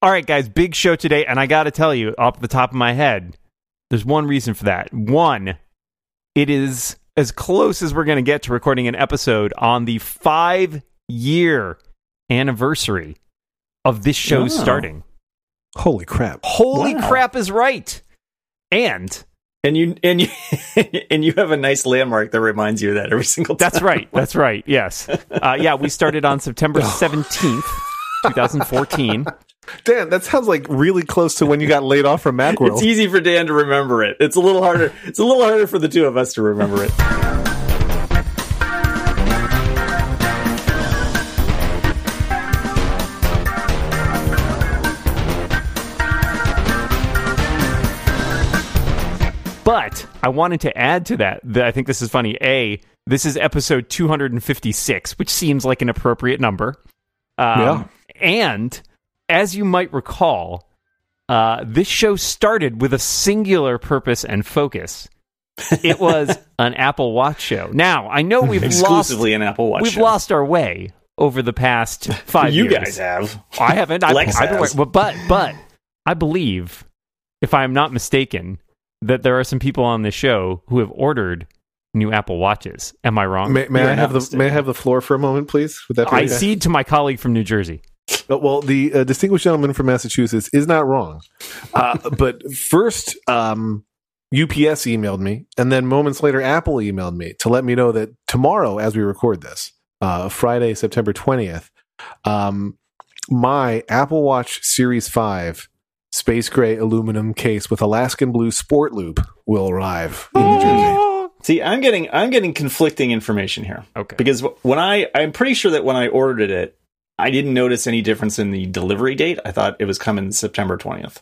All right, guys, big show today, and I got to tell you, off the top of my head, there's one reason for that. One, it is as close as we're going to get to recording an episode on the five year anniversary of this show Oh. starting. Holy crap! Holy Wow. crap is right. And And you and you and you have a nice landmark that reminds you of that every single time. that's right. That's right. Yes. Uh, yeah, we started on September 17th, 2014. Dan, that sounds like really close to when you got laid off from Macworld. It's easy for Dan to remember it. It's a little harder. It's a little harder for the two of us to remember it. But I wanted to add to that that I think this is funny. A, this is episode 256, which seems like an appropriate number. Um, Yeah. And as you might recall, uh, this show started with a singular purpose and focus. It was an Apple Watch show. Now I know we've lost Exclusively an Apple Watch. we've show. lost our way over the past five You years. guys have. I haven't. I, Lex I've been has. wor- but but I believe, if I'm not mistaken, that there are some people on this show who have ordered new Apple Watches. Am I wrong? May, may I have not the May I have the floor for a moment, please? Would that be I okay? cede to my colleague from New Jersey. Uh, Well, the uh, distinguished gentleman from Massachusetts is not wrong. Uh, but first, um, UPS emailed me, and then moments later, Apple emailed me to let me know that tomorrow, as we record this, uh, Friday, September 20th, um, my Apple Watch Series 5 space gray aluminum case with Alaskan blue sport loop will arrive in New Jersey. See, I'm getting I'm getting conflicting information here Okay. because when I I'm pretty sure that when I ordered it, I didn't notice any difference in the delivery date. I thought it was coming September 20th.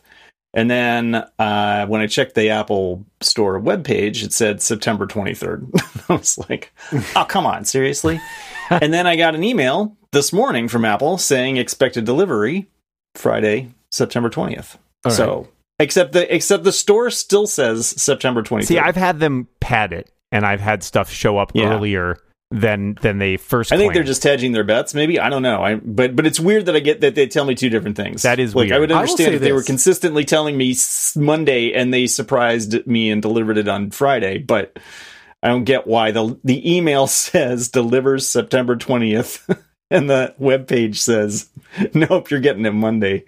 And then uh, when I checked the Apple Store webpage, it said September 23rd. I was like, oh, come on, seriously? and then I got an email this morning from Apple saying expected delivery Friday, September 20th. All right. so, except the except the store still says September 23rd. See, I've had them pad it, and I've had stuff show up Yeah. earlier than than they first. I think they're just hedging their bets. Maybe I don't know. I but but it's weird that I get that they tell me two different things. That is like I weird. would I will understand say if they were consistently telling me Monday and they surprised me and delivered it on Friday. But I don't get why the the email says delivers September twentieth. And the webpage says, "Nope, you're getting it Monday."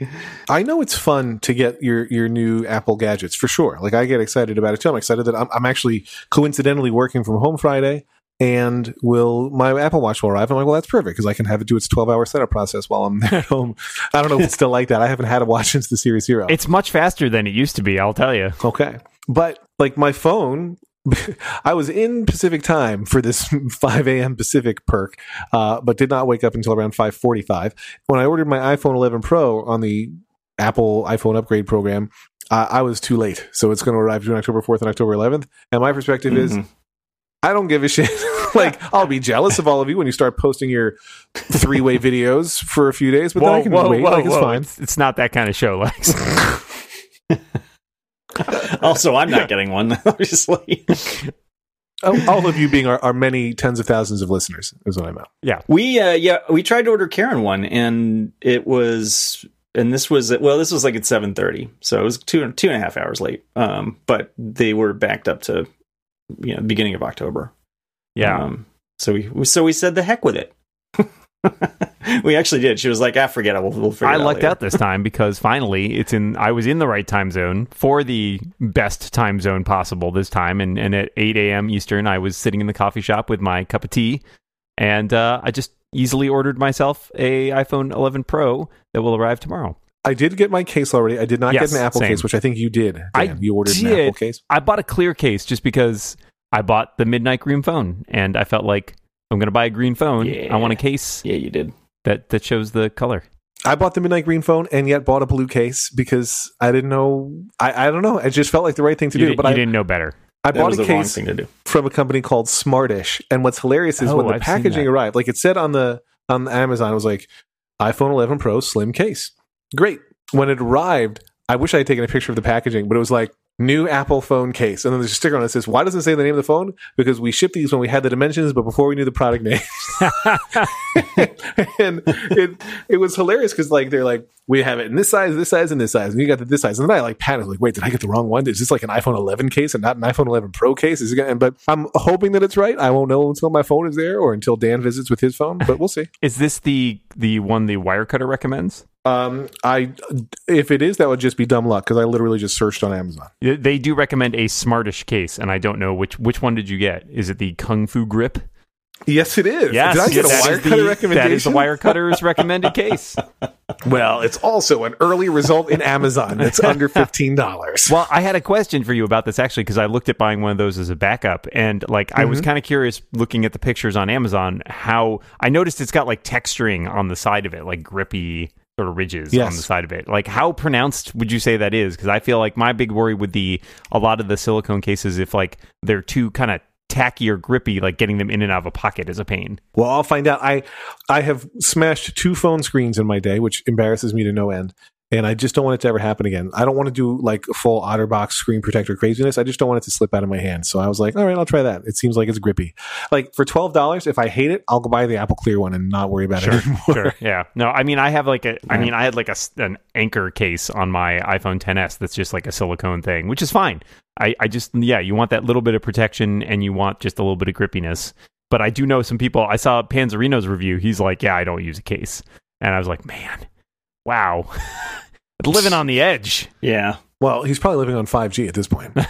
I know it's fun to get your your new Apple gadgets for sure. Like I get excited about it too. I'm excited that I'm, I'm actually coincidentally working from home Friday, and will my Apple Watch will arrive. I'm like, well, that's perfect because I can have it do its 12 hour setup process while I'm there at home. I don't know if it's still like that. I haven't had a watch since the Series Zero. It's much faster than it used to be. I'll tell you. Okay. But like my phone, I was in Pacific time for this 5 a.m. Pacific perk, uh, but did not wake up until around 5:45. When I ordered my iPhone 11 Pro on the Apple iPhone upgrade program, uh, I was too late. So it's going to arrive between October 4th and October 11th. And my perspective is, Mhm. I don't give a shit. like I'll be jealous of all of you when you start posting your three-way videos for a few days, but then I can wait. like it's fine. It's, it's not that kind of show, Lex. also, I'm not getting one, obviously. all all of you being our, our many tens of thousands of listeners is what I meant. We uh yeah, we tried to order Karen one and it was and this was well, this was like at seven thirty. So it was two two and a half hours late. Um, but they were backed up to you know, beginning of October. Yeah. Um so we so we said the heck with it. we actually did. She was like, ah, forget it, we'll, we'll figure I it out. lucked later." out this time because finally it's in I was in the right time zone for the best time zone possible this time and, and at 8 a.m. Eastern I was sitting in the coffee shop with my cup of tea and uh, I just easily ordered myself a iPhone 11 Pro that will arrive tomorrow. I did get my case already. I did not Yes, get an Apple same. case, which I think you did. Dan. I you ordered an did. Apple case. I bought a clear case just because I bought the midnight green phone and I felt like I'm going to buy a green phone. I want a case Yeah, you did. that that shows the color. I bought the midnight green phone and yet bought a blue case because I didn't know. I, I don't know. It just felt like the right thing to you do. did, but you I, didn't know better. I That bought a case thing to do. from a company called Smartish. And what's hilarious is Oh, when the I've packaging arrived, like it said on the on Amazon, it was like iPhone 11 Pro slim case. Great. When it arrived, I wish I had taken a picture of the packaging, but it was like new Apple phone case. And then there's a sticker on it that says, Why doesn't it say the name of the phone? Because we shipped these when we had the dimensions, but before we knew the product name. and it it was hilarious because like they're like, we have it in this size, this size, and this size, and you got the this size. And then I like panicked, like, wait, did I get the wrong one? Is this like an iPhone 11 case and not an iPhone 11 Pro case? Is it gonna, but I'm hoping that it's right. I won't know until my phone is there or until Dan visits with his phone, but we'll see. Is this the the one the Wirecutter recommends? Um, I if it is, that would just be dumb luck because I literally just searched on Amazon. They do recommend a smartish case, and I don't know which which one did you get. Is it the Kung Fu Grip? Yes, it is. Yes, Did I get a wire is the- cutter recommendation? That is the Wirecutter's recommended case. Well, it's also an early result in Amazon that's under fifteen dollars. Well, I had a question for you about this actually because I looked at buying one of those as a backup, and like I Mm-hmm. was kind of curious looking at the pictures on Amazon how I noticed it's got like texturing on the side of it, like grippy sort of ridges Yes. on the side of it. Like how pronounced would you say that is? Because I feel like my big worry with the a lot of the silicone cases, if like they're too kind of tacky or grippy, like getting them in and out of a pocket is a pain. Well, I'll find out. I I have smashed two phone screens in my day, which embarrasses me to no end. And I just don't want it to ever happen again. I don't want to do like full OtterBox screen protector craziness. I just don't want it to slip out of my hand. So I was like, all right, I'll try that. It seems like it's grippy. Like for twelve dollars, if I hate it, I'll go buy the Apple Clear one and not worry about it anymore. Sure. Yeah. No, I mean, I have like a, I mean, I had like a, an Anker case on my iPhone 10s that's just like a silicone thing, which is fine. I, I just, yeah, you want that little bit of protection and you want just a little bit of grippiness. But I do know some people, I saw Panzarino's review. He's like, yeah, I don't use a case. And I was like, man, wow. Living on the edge. Yeah. Well, he's probably living on five G at this point.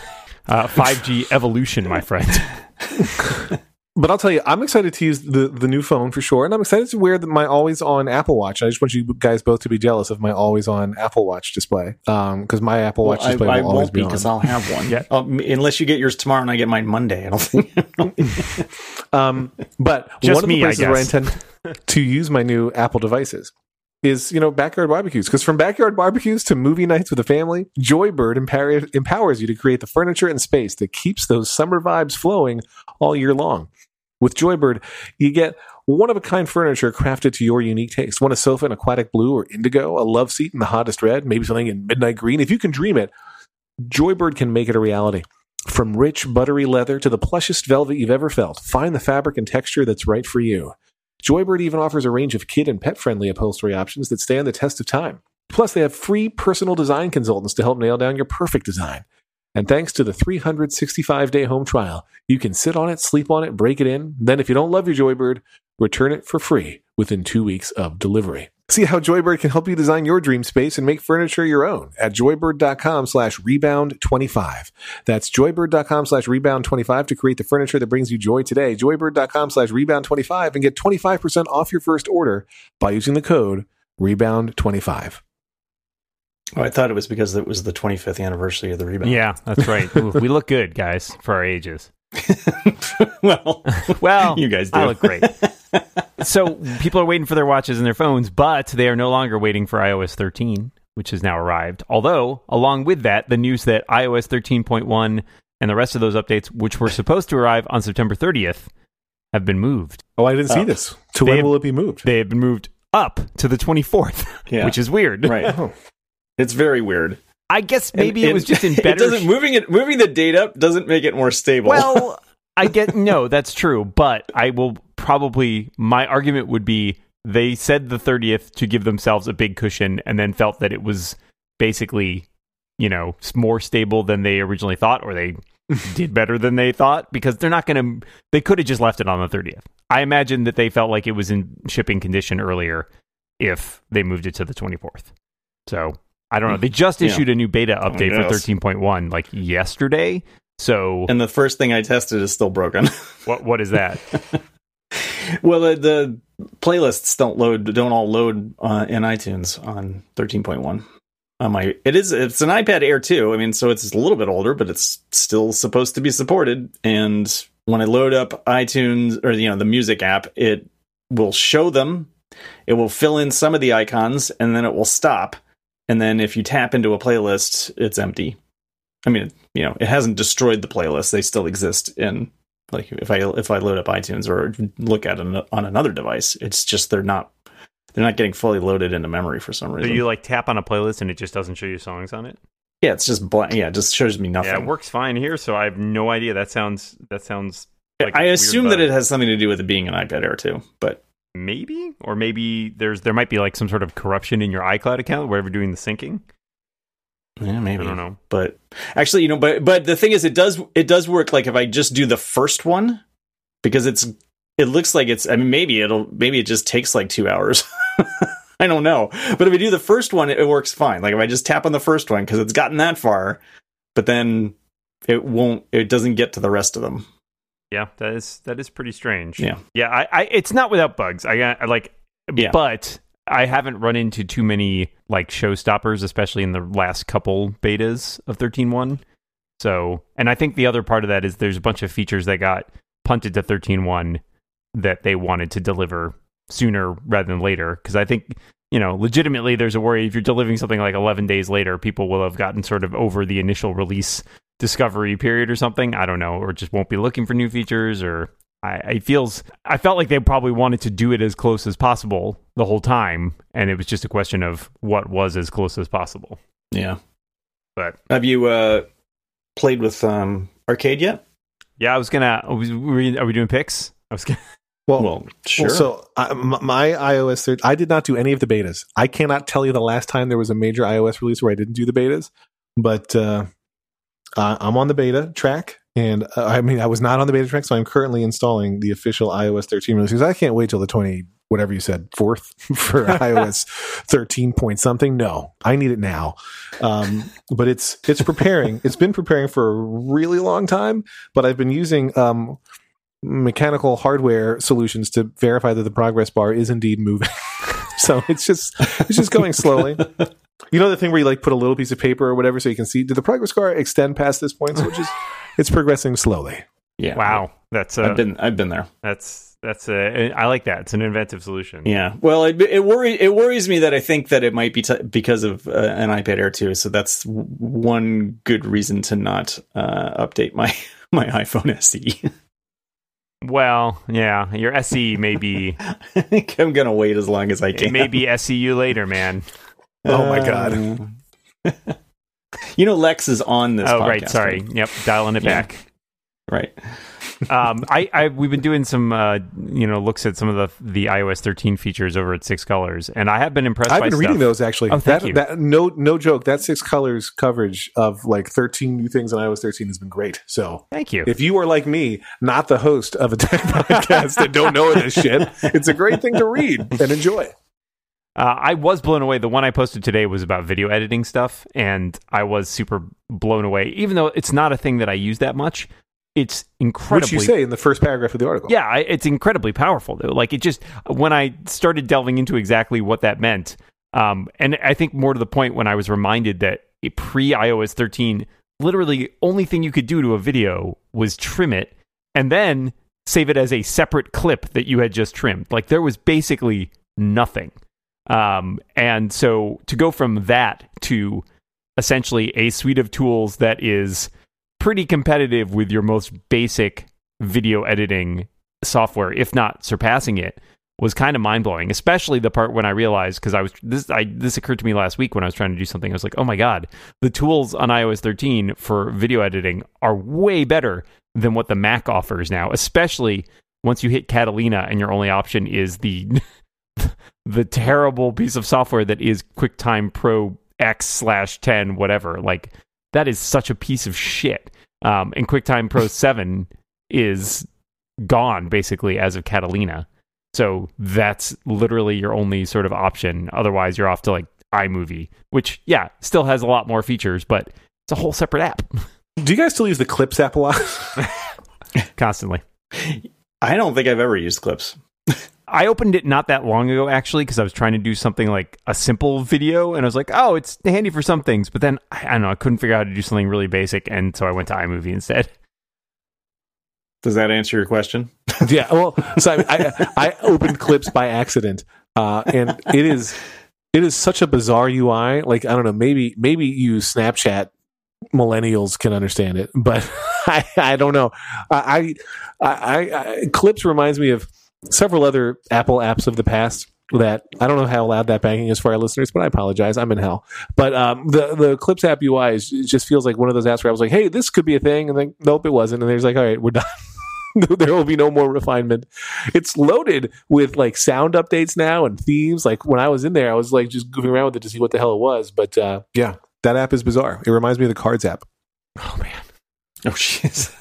Uh, 5G evolution, my friend. But I'll tell you, I'm excited to use the, the new phone for sure, and I'm excited to wear the, my always on Apple Watch. I just want you guys both to be jealous of my always on Apple Watch display, because my Apple Watch Well, display I will always won't be be on. because I'll have one. Yeah. Um, unless you get yours tomorrow and I get mine Monday. I don't think. Um, but Just one of the me, I places where I intend to use my new Apple devices is you know backyard barbecues. Because from backyard barbecues to movie nights with the family, Joybird empower, empowers you to create the furniture and space that keeps those summer vibes flowing all year long. With Joybird, you get one of a kind furniture crafted to your unique taste. Want a sofa in aquatic blue or indigo, a love seat in the hottest red, maybe something in midnight green. If you can dream it, Joybird can make it a reality. From rich, buttery leather to the plushest velvet you've ever felt, find the fabric and texture that's right for you. Joybird even offers a range of kid and pet friendly upholstery options that stand the test of time. Plus, they have free personal design consultants to help nail down your perfect design. And thanks to the 365 day home trial, you can sit on it, sleep on it, break it in. Then, if you don't love your Joybird, return it for free within two weeks of delivery. See how Joybird can help you design your dream space and make furniture your own at joybird.com slash rebound25. That's joybird.com slash rebound25 to create the furniture that brings you joy today. Joybird.com slash rebound25 and get 25% off your first order by using the code rebound25. Oh, I thought it was because it was the 25th anniversary of the rebound. yeah, that's right. We look good, guys, for our ages. well, Well, you guys do. I look great. So people are waiting for their watches and their phones, but they are no longer waiting for iOS 13, which has now arrived. Although, along with that, the news that iOS 13.1 and the rest of those updates, which were supposed to arrive on September 30th, have been moved. Oh, I didn't see Oh. this. To They- when will it be moved? They have been moved up to the 24th, Yeah. which is weird. right. Oh. It's very weird. I guess maybe And- it was just in and better. It doesn't moving it moving the date up doesn't make it more stable. Well, I get no, that's true, but I will probably my argument would be they said the 30th to give themselves a big cushion and then felt that it was basically, you know, more stable than they originally thought or they did better than they thought because they're not going to they could have just left it on the 30th. I imagine that they felt like it was in shipping condition earlier if they moved it to the 24th. So, I don't know. They just Yeah. issued a new beta update for 13.1 like yesterday. So, and the first thing I tested is still broken. what what is that? well, the, the playlists don't load, don't all load uh, in iTunes on 13.1. On my, it is, it's an iPad Air 2. I mean, so it's a little bit older, but it's still supposed to be supported. And when I load up iTunes or you know the music app, it will show them. It will fill in some of the icons, and then it will stop. And then if you tap into a playlist, it's empty. I mean, you know, it hasn't destroyed the playlist; they still exist in like if I if I load up iTunes or look at it on another device, it's just they're not they're not getting fully loaded into memory for some So reason. you like tap on a playlist and it just doesn't show you songs on it? Yeah, it's just blank. Yeah, it just shows me nothing. Yeah, it works fine here, so I have no idea. That sounds that sounds. Like I assume that it has something to do with it being an iPad Air too, but maybe, or maybe there's there might be like some sort of corruption in your iCloud account, wherever doing the syncing. Yeah, maybe I don't know. But actually, you know, but but the thing is, it does it does work. Like if I just do the first one, because it's it looks like it's. I mean, maybe it'll maybe it just takes like two hours. I don't know, but if I do the first one, it, it works fine. Like if I just tap on the first one because it's gotten that far, but then it won't. It doesn't get to the rest of them. Yeah, that is that is pretty strange. Yeah. yeah. I, I it's not without bugs. I, I like, Yeah. but I haven't run into too many like showstoppers, especially in the last couple betas of 13.1. So, and I think the other part of that is there's a bunch of features that got punted to 13.1 that they wanted to deliver sooner rather than later. Because I think you know, legitimately, there's a worry if you're delivering something like 11 days later, people will have gotten sort of over the initial release discovery period or something. I don't know, or just won't be looking for new features, or I, I feels I felt like they probably wanted to do it as close as possible the whole time, and it was just a question of what was as close as possible. Yeah. But Have you uh, played with um, arcade yet? yeah, I was gonna. I was, were we, are we doing picks? I was gonna. Well, Well, sure. Well, so uh, m- my iOS 13, I did not do any of the betas. I cannot tell you the last time there was a major iOS release where I didn't do the betas, but uh, uh, I'm on the beta track. And uh, I mean, I was not on the beta track, so I'm currently installing the official iOS 13 release because I can't wait till the 20, whatever you said, fourth for iOS 13 point something. No, I need it now. Um, but it's it's preparing. it's been preparing for a really long time, but I've been using um, mechanical hardware solutions to verify that the progress bar is indeed moving. so it's just it's just going slowly. You know the thing where you like put a little piece of paper or whatever so you can see did the progress bar extend past this point? So it's just it's progressing slowly. yeah. Wow, that's uh, I've been I've been there. that's that's uh, I like that. It's an inventive solution. Yeah. Well, it it worry it worries me that I think that it might be t- because of uh, an iPad Air 2. So that's w- one good reason to not uh, update my my iPhone SE. Well, yeah, your SE may be I think I'm gonna wait as long as I can. it may be SEU later, man. Oh my God. Uh, you know, Lex is on this. oh, right. podcast, Sorry. Yep. Dialing it Yeah. back. Right. um, I, I we've been doing some uh, you know looks at some of the the iOS 13 features over at Six Colors, and I have been impressed. I've by been reading those actually. Oh, thank that, you. that no no joke. That six colors coverage of like 13 new things on iOS 13 has been great. So Thank you. if you are like me, not the host of a tech podcast that don't know this shit, it's a great thing to read and enjoy. Uh, I was blown away. The one I posted today was about video editing stuff, and I was super blown away. Even though it's not a thing that I use that much, it's incredibly. Which you say in the first paragraph of the article. Yeah, I, it's incredibly powerful though. Like it just when I started delving into exactly what that meant, um, and I think more to the point when I was reminded that pre iOS 13, literally only thing you could do to a video was trim it and then save it as a separate clip that you had just trimmed. Like there was basically nothing. Um, and so to go from that to essentially a suite of tools that is pretty competitive with your most basic video editing software, if not surpassing it, was kind of mind blowing. Especially the part when I realized because I was this I this occurred to me last week when I was trying to do something. I was like, oh my god, the tools on iOS 13 for video editing are way better than what the Mac offers now. Especially once you hit Catalina and your only option is the the terrible piece of software that is QuickTime Pro X slash 10, whatever. Like, that is such a piece of shit. Um, and QuickTime Pro 7 is gone basically as of Catalina. So that's literally your only sort of option. Otherwise, you're off to like iMovie, which, yeah, still has a lot more features, but it's a whole separate app Do you guys still use the Clips app a lot? constantly. I don't think I've ever used Clips. I opened it not that long ago, actually, because I was trying to do something like a simple video, and I was like, "Oh, it's handy for some things." But then I, I don't know, I couldn't figure out how to do something really basic, and so I went to iMovie instead. Does that answer your question? yeah. Well, so I, I, I opened Clips by accident, uh, and it is it is such a bizarre UI. Like I don't know, maybe maybe you Snapchat millennials can understand it, but I, I don't know. I, I, I, I Clips reminds me of several other Apple apps of the past that I don't know how loud that banging is for our listeners, but I apologize. I'm in hell. But um, the the Clips app UI is, just feels like one of those apps where I was like, "Hey, this could be a thing," and then nope, it wasn't. And there's like, "All right, we're done." there will be no more refinement. It's loaded with like sound updates now and themes. Like when I was in there, I was like just goofing around with it to see what the hell it was. But uh, yeah, that app is bizarre. It reminds me of the Cards app. Oh man. Oh, jeez.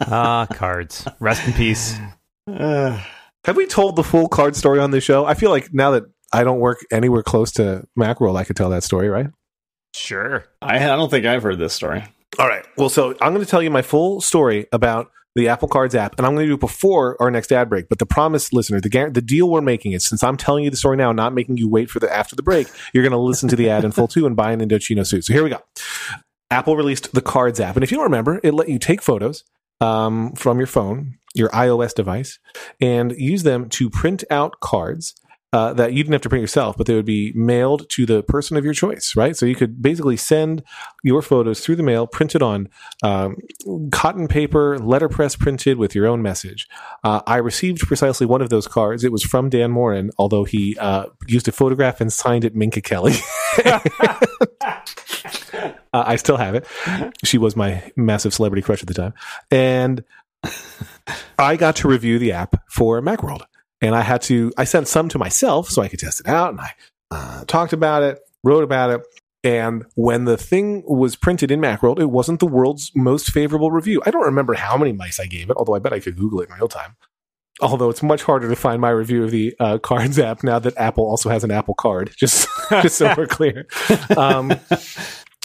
Ah, cards. Rest in peace. Uh, Have we told the full card story on this show? I feel like now that I don't work anywhere close to Macworld, I could tell that story, right? Sure. I, I don't think I've heard this story. All right. Well, so I'm going to tell you my full story about the Apple Cards app, and I'm going to do it before our next ad break. But the promise, listener, the the deal we're making is since I'm telling you the story now, not making you wait for the after the break, you're going to listen to the ad in full too and buy an Indochino suit. So here we go. Apple released the Cards app, and if you don't remember, it let you take photos um, from your phone, your iOS device, and use them to print out cards uh, that you didn't have to print yourself, but they would be mailed to the person of your choice, right? So you could basically send your photos through the mail, printed on um, cotton paper, letterpress printed with your own message. Uh, I received precisely one of those cards. It was from Dan Moren, although he uh, used a photograph and signed it Minka Kelly. Uh, I still have it. She was my massive celebrity crush at the time. And I got to review the app for Macworld. And I had to, I sent some to myself so I could test it out. And I uh, talked about it, wrote about it. And when the thing was printed in Macworld, it wasn't the world's most favorable review. I don't remember how many mice I gave it, although I bet I could Google it in real time. Although it's much harder to find my review of the uh, Cards app now that Apple also has an Apple Card, just, just so we're clear. Um,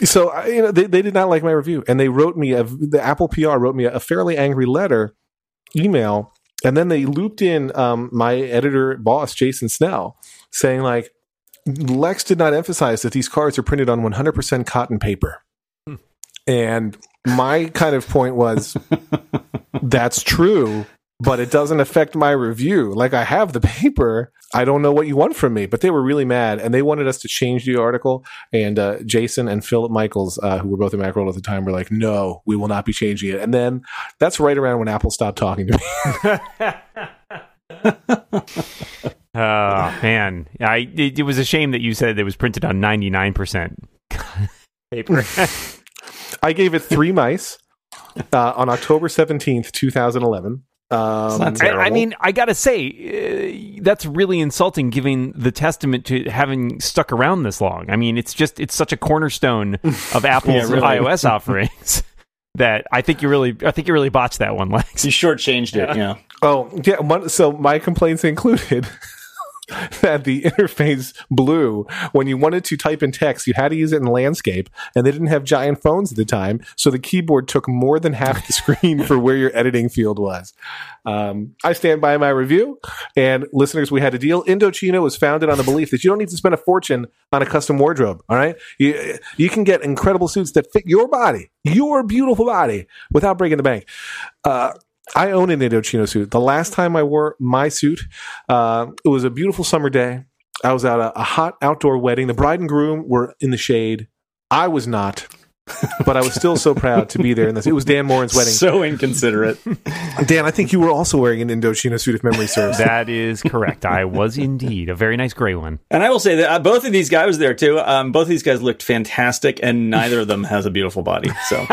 so I- you know they, they did not like my review and they wrote me a, the apple pr wrote me a fairly angry letter email and then they looped in um, my editor boss jason snell saying like lex did not emphasize that these cards are printed on 100% cotton paper Hmm. and my kind of point was that's true but it doesn't affect my review. Like I have the paper. I don't know what you want from me, but they were really mad and they wanted us to change the article. And uh, Jason and Philip Michaels, uh, who were both in Macworld at the time, were like, "No, we will not be changing it." And then that's right around when Apple stopped talking to me. Oh man, I it, it was a shame that you said it was printed on ninety nine percent paper. I gave it three mice uh, on October seventeenth, two thousand eleven. Um, not I, I mean, I gotta say, uh, that's really insulting, giving the testament to having stuck around this long. I mean, it's just it's such a cornerstone of Apple's really. iOS offerings that I think you really, I think you really botched that one, Lex. You shortchanged it, yeah. Oh, yeah. One, so my complaints included that the interface blew. When you wanted to type in text, you had to use it in landscape, and they didn't have giant phones at the time. So the keyboard took more than half the screen for where your editing field was. Um, I stand by my review. And listeners, we had a deal. Indochino was founded on the belief that you don't need to spend a fortune on a custom wardrobe. All right. You, you can get incredible suits that fit your body, your beautiful body, without breaking the bank. Uh, I own an Indochino suit. The last time I wore my suit, uh, it was a beautiful summer day. I was at a, a hot outdoor wedding. The bride and groom were in the shade. I was not, but I was still so proud to be there. And it was Dan Moren's wedding. So inconsiderate. Dan, I think you were also wearing an Indochino suit, if memory serves. That is correct. I was indeed a very nice gray one. and I will say that uh, both of these guys was there too. Um, both of these guys looked fantastic, and neither of them has a beautiful body. So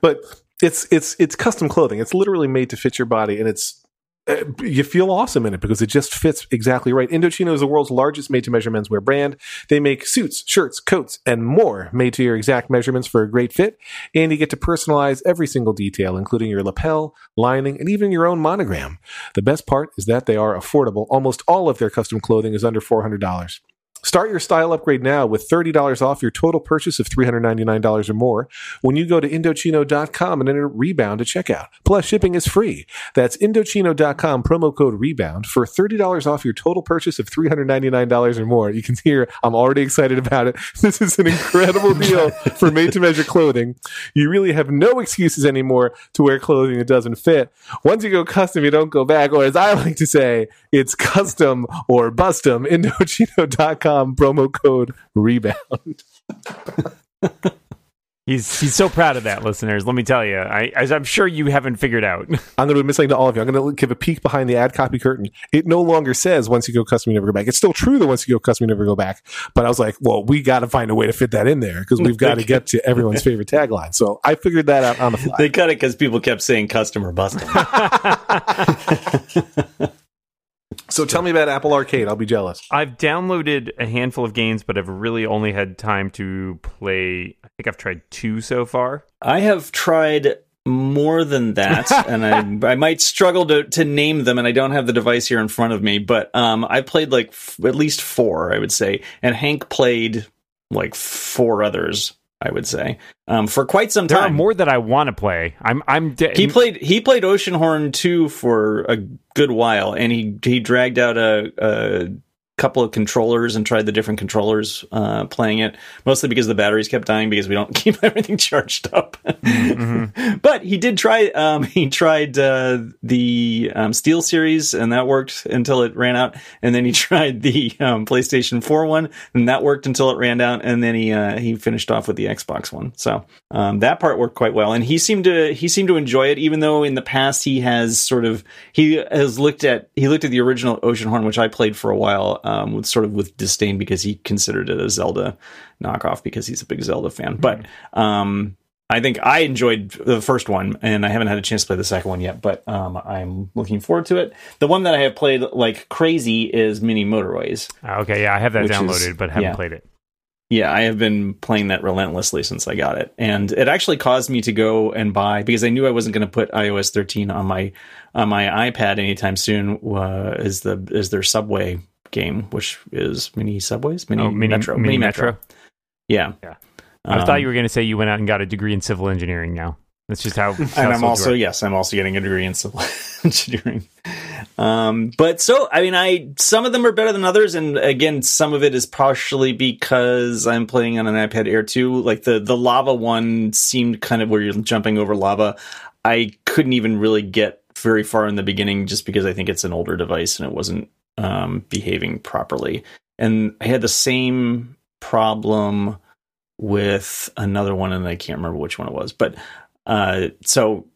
but it's it's it's custom clothing. It's literally made to fit your body, and it's uh, you feel awesome in it because it just fits exactly right. Indochino is the world's largest made-to-measure menswear brand. They make suits, shirts, coats, and more made to your exact measurements for a great fit, and you get to personalize every single detail, including your lapel, lining, and even your own monogram. The best part is that they are affordable. Almost all of their custom clothing is under four hundred dollars. Start your style upgrade now with $30 off your total purchase of $399 or more when you go to Indochino.com and enter rebound at checkout. Plus, shipping is free. That's Indochino.com, promo code rebound for $30 off your total purchase of $399 or more. You can hear I'm already excited about it. This is an incredible deal for made to measure clothing. You really have no excuses anymore to wear clothing that doesn't fit. Once you go custom, you don't go back, or as I like to say, it's custom or bustum. Indochino.com, Um, promo code rebound. He's he's so proud of that, listeners. Let me tell you, I, as I'm sure you haven't figured out. I'm going to be something to all of you. I'm going to give a peek behind the ad copy curtain. It no longer says once you go custom, you never go back. It's still true that once you go custom, you never go back. But I was like, well, we got to find a way to fit that in there because we've got to get to everyone's favorite tagline. So I figured that out on the fly. They cut it because people kept saying customer busting. So tell me about Apple Arcade. I'll be jealous. I've downloaded a handful of games, but I've really only had time to play. I think I've tried two so far. I have tried more than that, and I I might struggle to to name them, and I don't have the device here in front of me. But um, I played like f- at least four, I would say, and Hank played like four others. I would say um, for quite some There are time. more that I want to play. I'm I'm de- He played he played Oceanhorn 2 for a good while, and he he dragged out a, a couple of controllers and tried the different controllers uh, playing it, mostly because the batteries kept dying because we don't keep everything charged up. Mm-hmm. but he did try. Um, he tried uh, the um, SteelSeries, and that worked until it ran out. And then he tried the um, PlayStation 4 one, and that worked until it ran out. And then he uh, he finished off with the Xbox one. So um, that part worked quite well, and he seemed to he seemed to enjoy it, even though in the past he has sort of he has looked at he looked at the original Oceanhorn, which I played for a while, um, with sort of with disdain because he considered it a Zelda knockoff because he's a big Zelda fan. But um, I think I enjoyed the first one, and I haven't had a chance to play the second one yet. But um, I'm looking forward to it. The one that I have played like crazy is Mini Motorways. Ah, okay, yeah, I have that Which is- downloaded, but haven't yeah. played it. Yeah, I have been playing that relentlessly since I got it, and it actually caused me to go and buy because I knew I wasn't going to put iOS 13 on my on my iPad anytime soon. Uh, is the is their Subway game, which is mini subways, mini, Oh, mini metro, mini metro. Yeah, Yeah. I thought Um, you were going to say you went out and got a degree in civil engineering. Now that's just how. and I'm also yes, I'm also getting a degree in civil engineering. Um, but so I mean, I some of them are better than others, and again, some of it is partially because I'm playing on an iPad Air 2. Like the the lava one seemed kind of where you're jumping over lava. I couldn't even really get very far in the beginning just because I think it's an older device and it wasn't um, behaving properly. And I had the same problem with another one, and I can't remember which one it was, but uh, so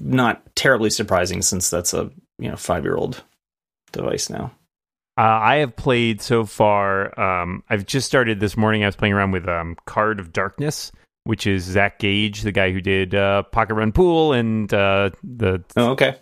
not terribly surprising since that's a you know five year old device now. Uh, I have played so far. Um, I've just started this morning. I was playing around with um, Card of Darkness, which is Zach Gage, the guy who did uh, Pocket Run Pool and uh, the Oh, okay.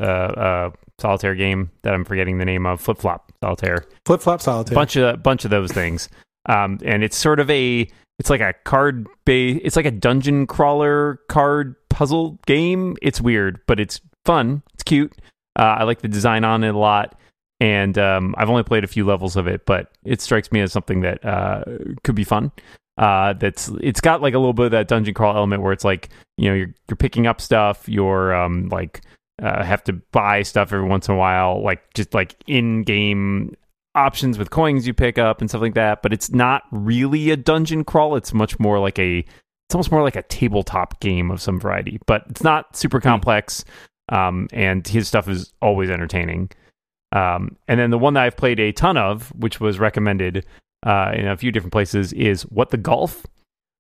Solitaire game that I'm forgetting the name of, Flip Flop Solitaire. Flip flop solitaire. bunch of bunch of those things. Um, and it's sort of a it's like a card base it's like a dungeon crawler card puzzle game. It's weird, but it's fun. It's cute. Uh, I like the design on it a lot. And um, I've only played a few levels of it, but it strikes me as something that uh, could be fun. Uh, that's it's got like a little bit of that dungeon crawl element where it's like you know you're you're picking up stuff, you're um, like uh, have to buy stuff every once in a while, like just like in game options with coins you pick up and stuff like that. But it's not really a dungeon crawl. It's much more like a it's almost more like a tabletop game of some variety. But it's not super complex. Um, and his stuff is always entertaining. Um, and then the one that I've played a ton of, which was recommended uh, in a few different places, is What the Golf,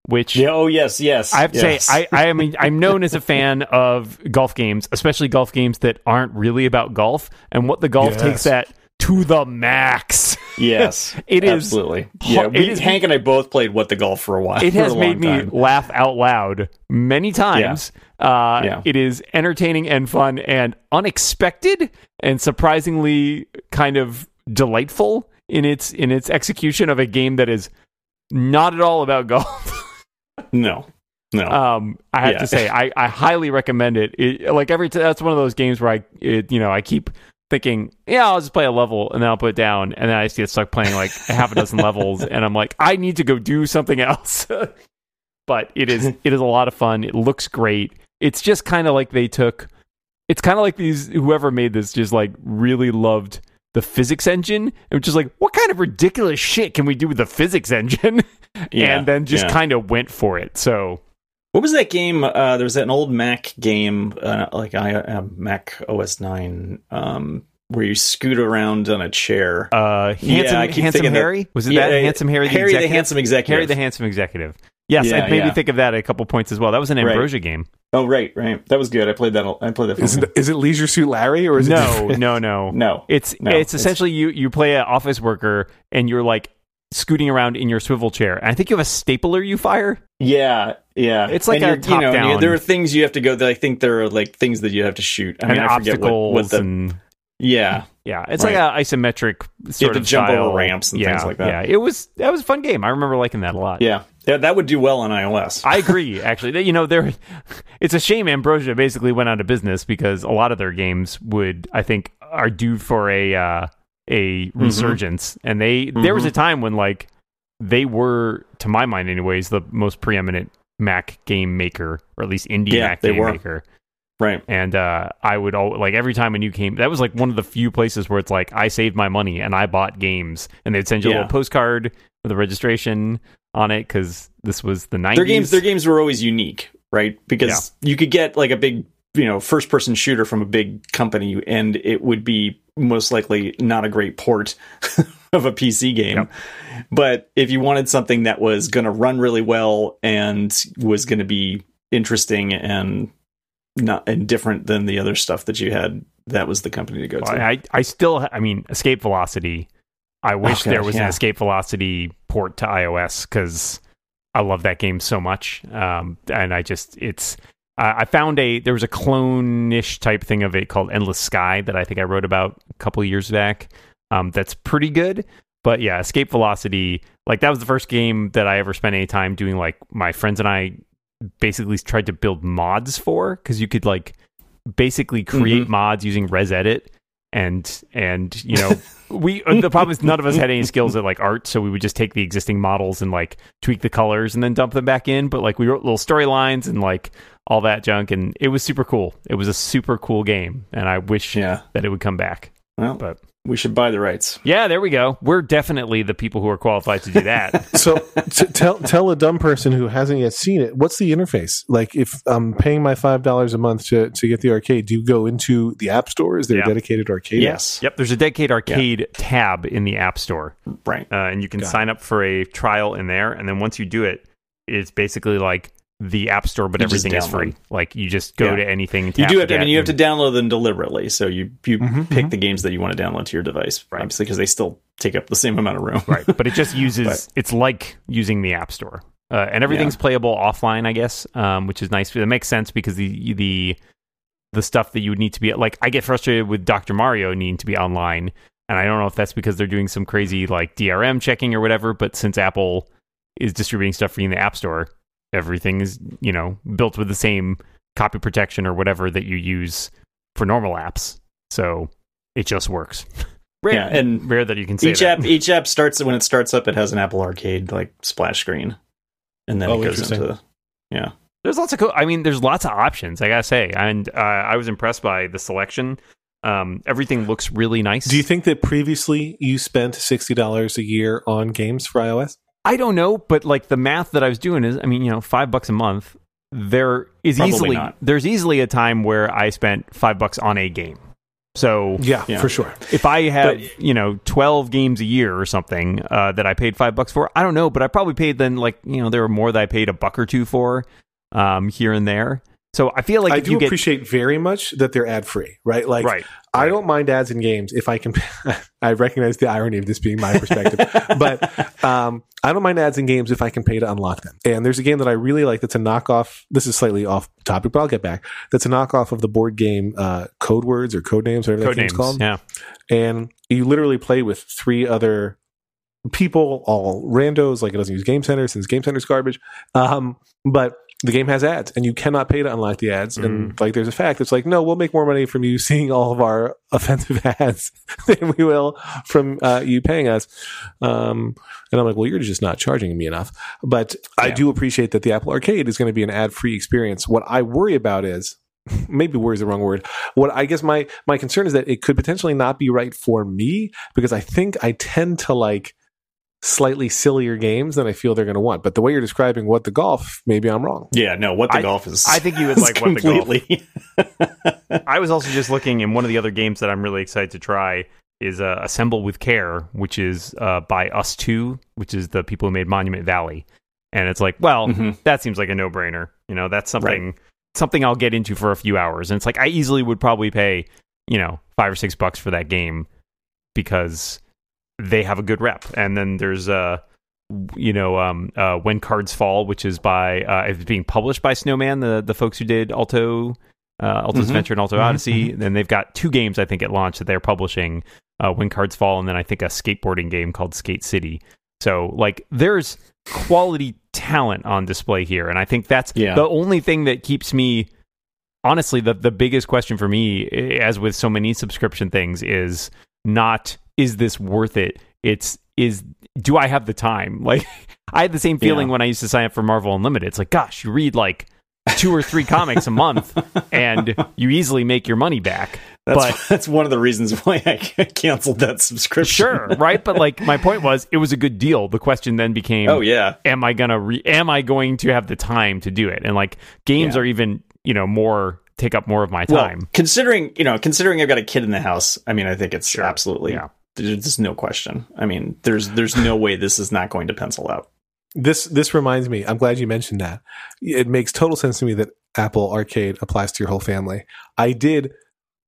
which Yeah. Oh yes. Yes. I have to yes. say, I, I mean, I'm known as a fan of golf games, especially golf games that aren't really about golf. And what the golf Yes. takes that to the max. yes. It is- absolutely. Yeah. We, is- Hank and I both played what the golf for a while. It has made me time. laugh out loud many times. Uh, Yeah. It is entertaining and fun and unexpected and surprisingly kind of delightful in its in its execution of a game that is not at all about golf. No. No. um i have Yeah. to say I, I highly recommend it. it like every t- that's one of those games where i it, you know i keep thinking yeah i'll just play a level and then i'll put it down and then i just get stuck playing like a half a dozen levels and i'm like i need to go do something else but it is it is a lot of fun it looks great it's just kind of like they took it's kind of like these whoever made this just like really loved the physics engine and just like what kind of ridiculous shit can we do with the physics engine Yeah, and then just yeah. kind of went for it so What was that game? Uh, there was an old Mac game, uh, like I uh, Mac OS nine, um, where you scoot around on a chair. Uh, Yeah, handsome, I keep handsome thinking that- Harry was it Yeah, that uh, handsome Harry the Harry the executive? handsome executive. Harry the handsome executive. Yes, Yeah, it made me think of that at a couple points as well. That was an Right. Ambrosia game. Oh, right, right. That was good. I played that. I played that. Is it, is it Leisure Suit Larry or is it No, different? no, no, No, It's No, it's it's- essentially you you play an office worker and you're like scooting around in your swivel chair. And I think you have a stapler you fire. Yeah, yeah. It's like And a you're- you know, top-down- There are things you have to go. That I think there are like things that you have to shoot. I mean, and I forget what, what the. and yeah, yeah, it's Right. like an isometric you sort have to of jump style. over ramps and yeah, things like that. Yeah, it was that was a fun game. I remember liking that a lot. yeah, yeah. That would do well on iOS. I agree. Actually, you know, there. It's a shame Ambrosia basically went out of business because a lot of their games would, I think, are due for a uh, a Mm-hmm. resurgence. And they there was a time when like they were, to my mind, anyways, the most preeminent Mac game maker, or at least indie Yeah, Mac game were. maker. right. And uh, I would all like every time a new game. That was like one of the few places where it's like I saved my money and I bought games, and they'd send you a little postcard with a registration on it because this was the nineties. Their games, their games were always unique, right? Because you could get like a big, you know, first person shooter from a big company, and it would be most likely not a great port of a PC game. Yep. But if you wanted something that was going to run really well and was going to be interesting and not and different than the other stuff that you had, that was the company to go to. I, I still, I mean, Escape Velocity. I wish Okay, there was an. Escape Velocity port to iOS because I love that game so much. Um, and I just, it's, I I found a, there was a clone-ish type thing of it called Endless Sky that I think I wrote about a couple years back. Um, that's pretty good. But yeah, Escape Velocity, like that was the first game that I ever spent any time doing. Like my friends and I basically tried to build mods for because you could like basically create mods using ResEdit and and you know we uh, the problem is none of us had any skills at like art so we would just take the existing models and like tweak the colors and then dump them back in. But like we wrote little storylines and like all that junk and it was super cool. It was a super cool game and i wish yeah. that it would come back. Well, but we should buy the rights. yeah there we go we're definitely the people who are qualified to do that so t- tell tell a dumb person who hasn't yet seen it what's the interface like if i'm paying my five dollars a month to, to get the arcade do you go into the app store is there Yeah. a dedicated arcade app? Yes. yep there's a dedicated arcade tab in the app store Right. uh, and you can Got it. sign up for a trial in there and then once you do it it's basically like the app store but You everything is free like you just go Yeah. to anything You do have to. I mean, you have to download them deliberately. So you you Mhm, pick mhm. the games that you want to download to your device, Right. obviously, because they still take up the same amount of room. right but it just uses But- it's like using the app store uh, and everything's playable offline i guess um, which is nice that makes sense because the the the stuff that you would need to be like i get frustrated with dr mario needing to be online and i don't know if that's because they're doing some crazy like drm checking or whatever but since apple is distributing stuff for you in the app store everything is you know built with the same copy protection or whatever that you use for normal apps so it just works rare, Yeah, and rare that you can say each that. app each app starts when it starts up. It has an Apple Arcade like splash screen, and then Oh, it goes interesting. into yeah. There's lots of cool. I mean, there's lots of options. I gotta say, and uh, I was impressed by the selection. Um, everything looks really nice. do you think that previously you spent $60 a year on games for ios I don't know, but like the math that I was doing is, I mean, you know, five bucks a month. There is Probably easily not. there's easily a time where I spent five bucks on a game. So yeah, Yeah. for sure if I have you know twelve games a year or something uh, that I paid five bucks for, I don't know, but I probably paid then like you know there were more that I paid a buck or two for um, here and there. So I feel like i if do you get appreciate very much that they're ad free right like right, I don't mind ads in games if I can. I recognize the irony of this being my perspective, but um, I don't mind ads in games if I can pay to unlock them. And there's a game that I really like that's a knockoff. This is slightly off topic, but I'll get back. That's a knockoff of the board game uh, Code Words or Code Names, whatever that code game's names, called. yeah. And you literally play with three other people, all randos. Like it doesn't use Game Center since Game Center's garbage. Um, but the game has ads, and you cannot pay to unlock the ads. And like, there's a fact. It's like, no, we'll make more money from you seeing all of our offensive ads than we will from uh, you paying us. Um, and I'm like, well, you're just not charging me enough. But I do appreciate that the Apple Arcade is going to be an ad-free experience. What I worry about is maybe worry is the wrong word. What I guess my my concern is that it could potentially not be right for me because I think I tend to like slightly sillier games than I feel they're going to want. But the way you're describing what the golf, maybe I'm wrong. Yeah, no, what the I- golf is. I think you would is like what the golf. completely. I was also just looking, and one of the other games that I'm really excited to try is uh, Assemble with Care, which is uh, by Us Two, which is the people who made Monument Valley. and it's like, well, Mhm. that seems like a no brainer. You know, that's something something I'll get into for a few hours, and it's like I easily would probably pay you know five or six bucks for that game because they have a good rep. And then there's uh you know um uh Where Cards Fall which is by uh it's being published by snowman the the folks who did alto uh alto's Mhm. adventure and alto Mhm, odyssey then they've got two games i think at launch that they're publishing uh Where Cards Fall and then i think a skateboarding game called skate city so like there's quality talent on display here and i think that's Yeah. the only thing that keeps me honestly the the biggest question for me eh, as with so many subscription things is not is this worth it it's is do i have the time like i had the same feeling Yeah. when i used to sign up for marvel unlimited it's like gosh you read like two or three comics a month and you easily make your money back That's but that's one of the reasons why I canceled that subscription. sure right but like my point was it was a good deal the question then became Oh yeah. am I gonna re- am I going to have the time to do it? And like games Yeah. are even you know more take up more of my Well, time. considering you know, considering I've got a kid in the house, I mean, I think it's Sure. absolutely. Yeah. There's no question. I mean, there's there's no way this is not going to pencil out. This this reminds me. I'm glad you mentioned that. It makes total sense to me that Apple Arcade applies to your whole family. I did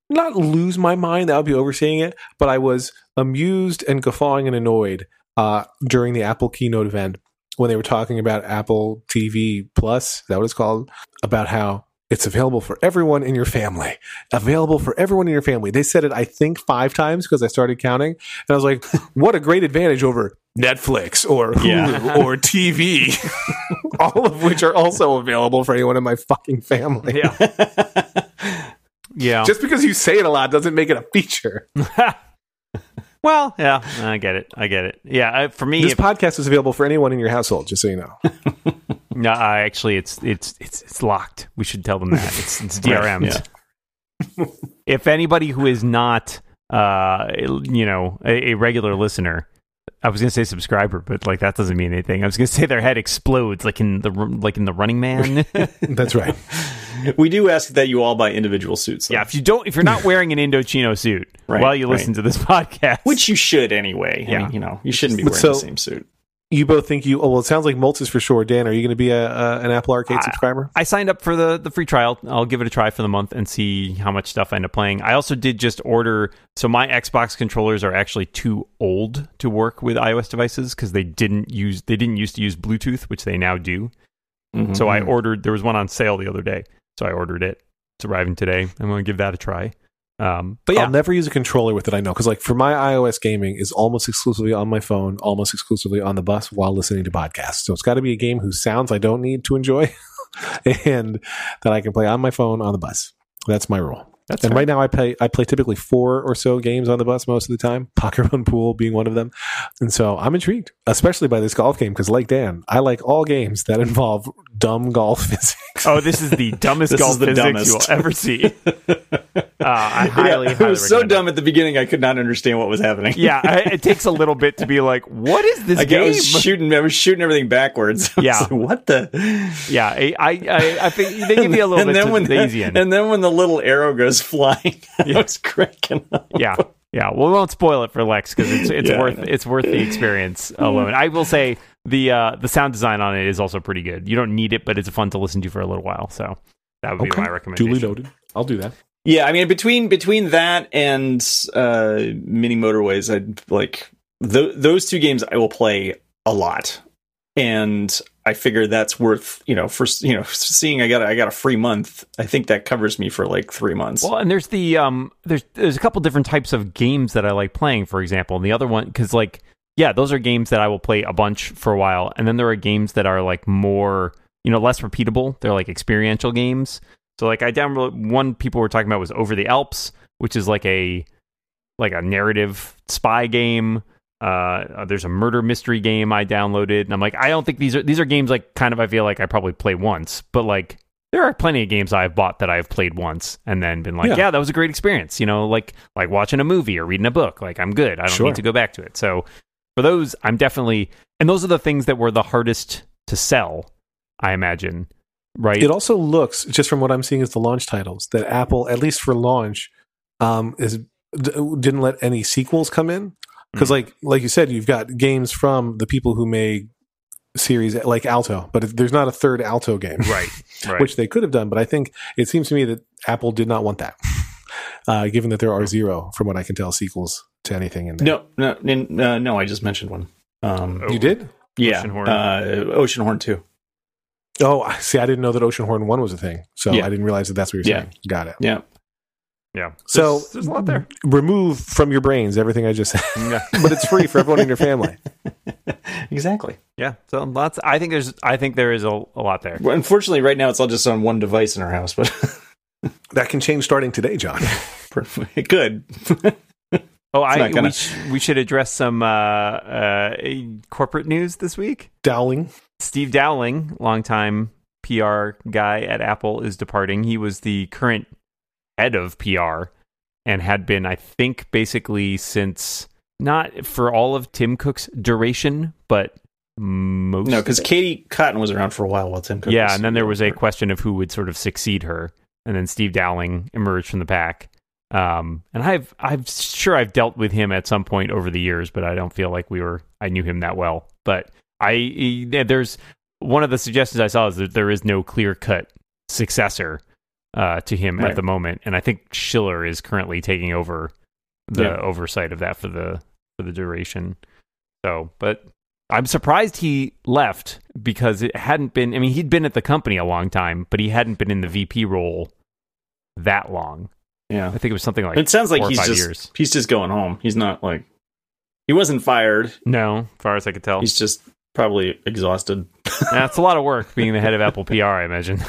not lose my mind. That would be overseeing it, but I was amused and guffawing and annoyed uh, during the Apple keynote event when they were talking about Apple TV Plus. Is that what it's called? About how it's available for everyone in your family. Available for everyone in your family. They said it, I think, five times because I started counting, and I was like, "What a great advantage over Netflix or Hulu Yeah. or TV, all of which are also available for anyone in my fucking family. Yeah, yeah. Just because you say it a lot doesn't make it a feature. well, yeah, I get it. I get it. Yeah, I, for me, This if- podcast is available for anyone in your household, just so you know. No, I actually, it's it's it's it's locked. We should tell them that it's it's DRMs. if anybody who is not, uh, you know, a, a regular listener. I was gonna say subscriber, but like that doesn't mean anything. I was gonna say their head explodes, like in the like in the Running Man. That's right. we do ask that you all buy individual suits. though. Yeah, if you don't, if you're not wearing an Indochino suit Right, while you listen right. to this podcast, which you should anyway. I Yeah. mean, you know, you shouldn't be wearing so- the same suit. You both think you? Oh well, it sounds like Moltz is for sure. Dan, are you going to be a, a an Apple Arcade I- subscriber? I signed up for the the free trial. I'll give it a try for the month and see how much stuff I end up playing. I also did just order. So my Xbox controllers are actually too old to work with iOS devices because they didn't use they didn't used to use Bluetooth, which they now do. Mhm. So I ordered. There was one on sale the other day, so I ordered it. It's arriving today. I'm going to give that a try. Um, but yeah, I'll never use a controller with it. I know because like for my iOS gaming is almost exclusively on my phone, almost exclusively on the bus while listening to podcasts. So it's got to be a game whose sounds I don't need to enjoy, and that I can play on my phone on the bus. That's my rule. that's and fair. right now I play I play typically four or so games on the bus most of the time. Pocket Run Pool being one of them, and so I'm intrigued, especially by this golf game because, like Dan, I like all games that involve dumb golf physics. Oh, this is the dumbest golf the physics dumbest. you will ever see. Uh, I highly, yeah, it highly was so recommend it. dumb at the beginning. I could not understand what was happening. Yeah, I, it takes a little bit to be like, what is this I, game? was shooting. I was shooting everything backwards. I was Yeah. like, what the? yeah, I, I, I, I think they give you a little and bit then when the easy and then when the little arrow goes flying, I was cracking up. yeah, yeah. Well, we won't spoil it for Lex because it's it's Yeah, worth it's worth the experience alone. I will say the uh, the sound design on it is also pretty good. You don't need it, but it's fun to listen to for a little while. So that would be my recommendation. Duly noted. I'll do that. Yeah, I mean between between that and uh, mini motorways, I like th- those two games. I will play a lot, and I figure that's worth you know for you know seeing I got I got a free month. I think that covers me for like three months. Well, and there's the um, there's there's a couple different types of games that I like playing. For example, and the other one because like yeah, those are games that I will play a bunch for a while, and then there are games that are like more you know less repeatable. They're like experiential games. So like I downloaded one people were talking about was Over the Alps, which is like a like a narrative spy game. Uh, there's a murder mystery game I downloaded, and I'm like, I don't think these are these are games like kind of I feel like I probably play once, but like there are plenty of games I've bought that I've played once and then been like, Yeah. yeah, that was a great experience. You know, like like watching a movie or reading a book. Like I'm good. I don't Sure. need to go back to it. So for those, I'm definitely and those are the things that were the hardest to sell. I imagine, right? It also looks, just from what I'm seeing as the launch titles, that Apple, at least for launch, um, is d- didn't let any sequels come in because, Hmm. like like you said, you've got games from the people who made series like Alto, but there's not a third Alto game, Right. Right. which they could have done. But I think it seems to me that Apple did not want that, uh, given that there are zero, from what I can tell, sequels to anything in there. No, no, n- uh, no. I just mentioned one. Um, Oh. you did. yeah, Oceanhorn. Uh, Oceanhorn 2. Oh, I- see, I didn't know that Oceanhorn One was a thing, so Yeah. I didn't realize that that's what you're Yeah. saying. Got it. Yeah, yeah. So There's- there's a lot there. remove from your brains everything I just said, Yeah. but it's free for everyone in your family. exactly. Yeah. So lots. I think there's. I think there is a, a lot there. Well, unfortunately, right now it's all just on one device in our house, but That can change starting today, John. it could. Oh, I gonna- we, sh- we should address some uh, uh, corporate news this week. Dowling. Steve Dowling, longtime PR guy at Apple, is departing. He was the current head of PR and had been, I think, basically since not for all of Tim Cook's duration, but most. no, because. Katie Cotton was around for a while while Tim Cook. yeah, and then there was a question of who would sort of succeed her, and then Steve Dowling emerged from the pack. Um, and I've I'm sure I've dealt with him at some point over the years, but I don't feel like we were I knew him that well. But I there's one of the suggestions I saw is that there is no clear cut successor uh, to him at the moment, and I think Schiller is currently taking over the Yeah. oversight of that for the for the duration. So, but I'm surprised he left because it hadn't been. I mean, he'd been at the company a long time, but he hadn't been in the VP role that long. yeah. I think it was something like It sounds like he's just years. he's just going home. He's not like he wasn't fired. no, as far as I could tell. He's just probably exhausted. That's a lot of work being the head of Apple PR. I imagine.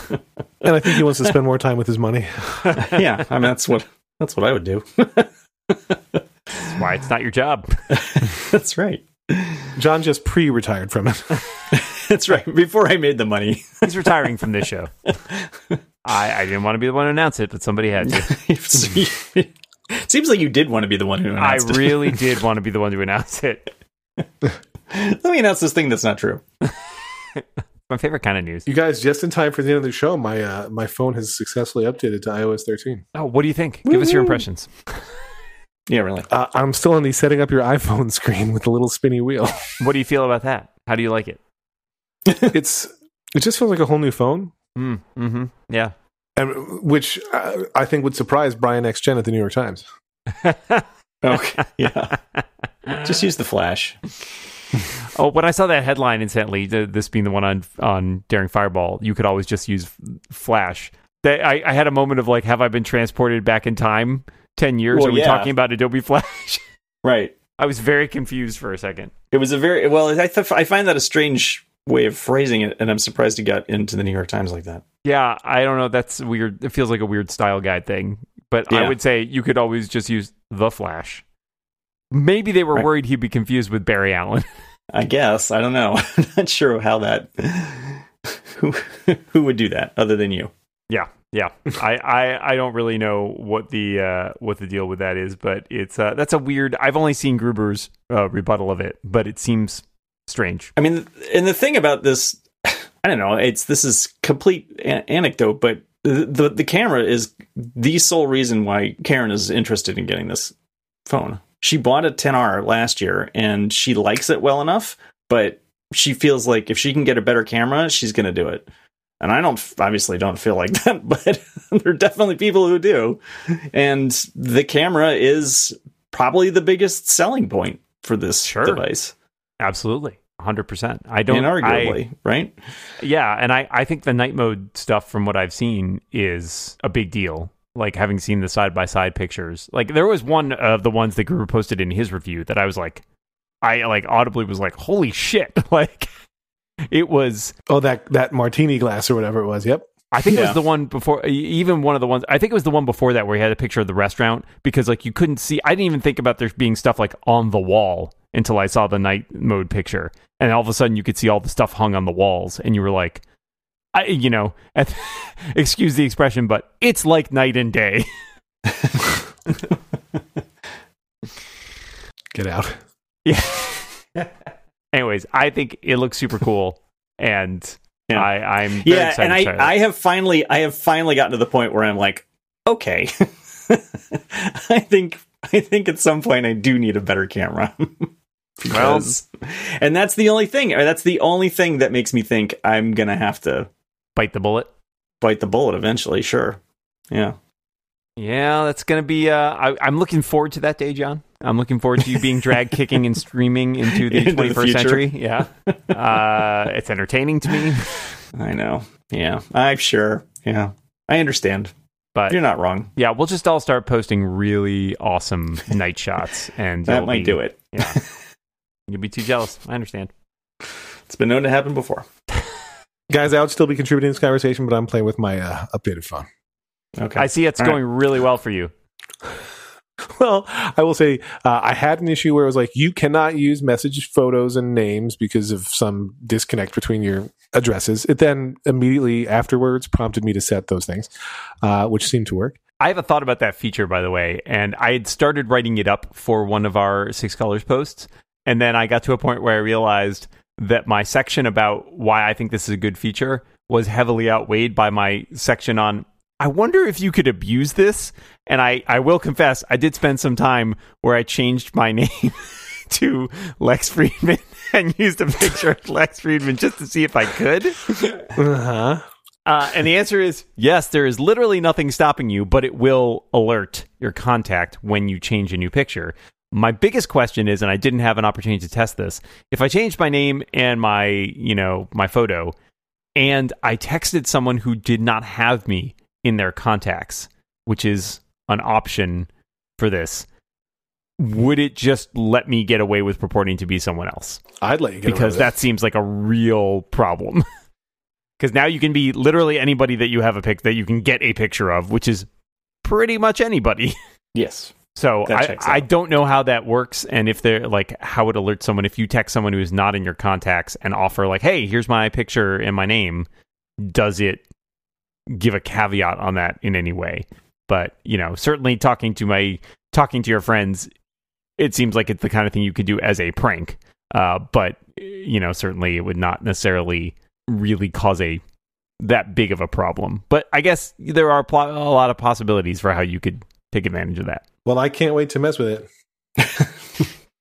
And I think he wants to spend more time with his money. yeah, I mean that's what that's what I would do. That's why it's not your job. that's right. John just pre retired from it. That's right. Before I made the money, He's retiring from this show. I, I didn't want to be the one to announce it, but somebody had to. seems like you did want to be the one who I announced it. really did want to be the one to announce it. Let me announce this thing that's not true. My favorite kind of news. You guys, just in time for the end of the show, my uh, my phone has successfully updated to iOS 13. Oh, what do you think? Give us your impressions. Yeah, really. Uh, I'm still on the setting up your iPhone screen with the little spinny wheel. What do you feel about that? How do you like it? it's it just feels like a whole new phone, Mm, mm-hmm. Yeah. and which uh, I think would surprise Brian X Chen at the New York Times. Okay. Yeah. Just use the flash. Oh, when I saw that headline, instantly, this being the one on on Daring Fireball, you could always just use Flash. That I, I had a moment of like, have I been transported back in time ten years? Well, Are we yeah. talking about Adobe Flash? Right. I was very confused for a second. It was a very well. I th- I find that a strange way of phrasing it, and I'm surprised it got into the New York Times like that. Yeah, I don't know. That's weird. It feels like a weird style guide thing. But I would say you could always just use the Flash. Maybe they were Right. worried he'd be confused with Barry Allen. I guess I don't know. I'm not sure how that. Who who would do that other than you? Yeah, yeah. I, I, I don't really know what the uh, what the deal with that is, but it's uh, that's a weird. I've only seen Gruber's uh, rebuttal of it, but it seems strange. I mean, and the thing about this, I don't know. It's this is complete a- anecdote, but the, the the camera is the sole reason why Karen is interested in getting this phone. She bought a XR last year, and she likes it well enough, but she feels like if she can get a better camera, she's going to do it. And I don't obviously don't feel like that, but there are definitely people who do. And the camera is probably the biggest selling point for this Sure. device. Absolutely, hundred percent. I don't Inarguably, right? Yeah, and I I think the night mode stuff from what I've seen is a big deal. Like having seen the side by side pictures, like there was one of the ones that Gruber posted in his review that I was like, I like audibly was like, holy shit! Like it was Oh, that that martini glass or whatever it was. Yep. I think it was the one before, e- even one of the ones. I think it was the one before that where he had a picture of the restaurant because like you couldn't see. I didn't even think about there being stuff like on the wall until I saw the night mode picture, and all of a sudden you could see all the stuff hung on the walls, and you were like, I, you know, excuse the expression, but it's like night and day. Get out. Yeah. Anyways, I think it looks super cool, and Yeah. I, I'm very yeah excited and i i have finally i have finally gotten to the point where i'm like okay i think i think at some point i do need a better camera Because, and that's the only thing. Or that's the only thing that makes me think I'm gonna have to Bite the bullet. bite the bullet eventually. Sure. Yeah. Yeah, that's gonna be. Uh, I, I'm looking forward to that day, John. I'm looking forward to you being drag kicking and streaming into the Into 21st future. century. Yeah, uh, it's entertaining to me, I know. Yeah. I'm sure. Yeah. I understand. but You're not wrong. yeah, we'll just all start posting really awesome night shots, and That might be- do it. Yeah, you'll be too jealous. I understand. It's been known to happen before. Guys, I would still be contributing to this conversation, but I'm playing with my uh, updated phone. Okay. I see it's All right. going really well for you. Well, I will say uh, I had an issue where it was like you cannot use message photos and names because of some disconnect between your addresses. It then immediately afterwards prompted me to set those things, uh, which seemed to work. I have a thought about that feature, by the way, and I had started writing it up for one of our Six Colors posts, and then I got to a point where I realized that my section about why I think this is a good feature was heavily outweighed by my section on I wonder if you could abuse this. And I, I will confess, I did spend some time where I changed my name to Lex Friedman and used a picture of Lex Friedman just to see if I could. Uh-huh. Uh, and the answer is yes, there is literally nothing stopping you, but it will alert your contact when you change a new picture. My biggest question is, and I didn't have an opportunity to test this, if I changed my name and my, you know, my photo, and I texted someone who did not have me in their contacts, which is an option for this, would it just let me get away with purporting to be someone else? I'd let you get away because that seems like a real problem. Because now you can be literally anybody that you have a pic that you can get a picture of, which is pretty much anybody. yes. So I, I don't know how that works, and if they're like how it alerts someone if you text someone who is not in your contacts and offer like, "Hey, here's my picture and my name." Does it give a caveat on that in any way? But you know, certainly talking to my talking to your friends, it seems like it's the kind of thing you could do as a prank. Uh, but you know, certainly it would not necessarily really cause a that big of a problem. But I guess there are pl- a lot of possibilities for how you could take advantage of that. Well, I can't wait to mess with it.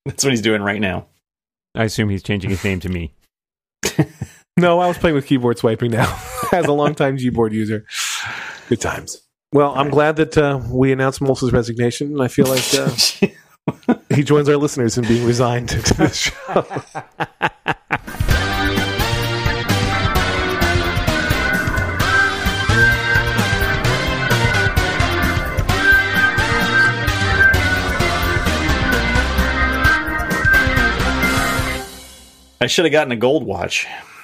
That's what he's doing right now. I assume he's changing his name to me. No, I was playing with keyboard swiping now as a longtime Gboard user. Good times. Well, I'm glad that uh, we announced Moltz's resignation, and I feel like uh, he joins our listeners in being resigned to this show. I should have gotten a gold watch.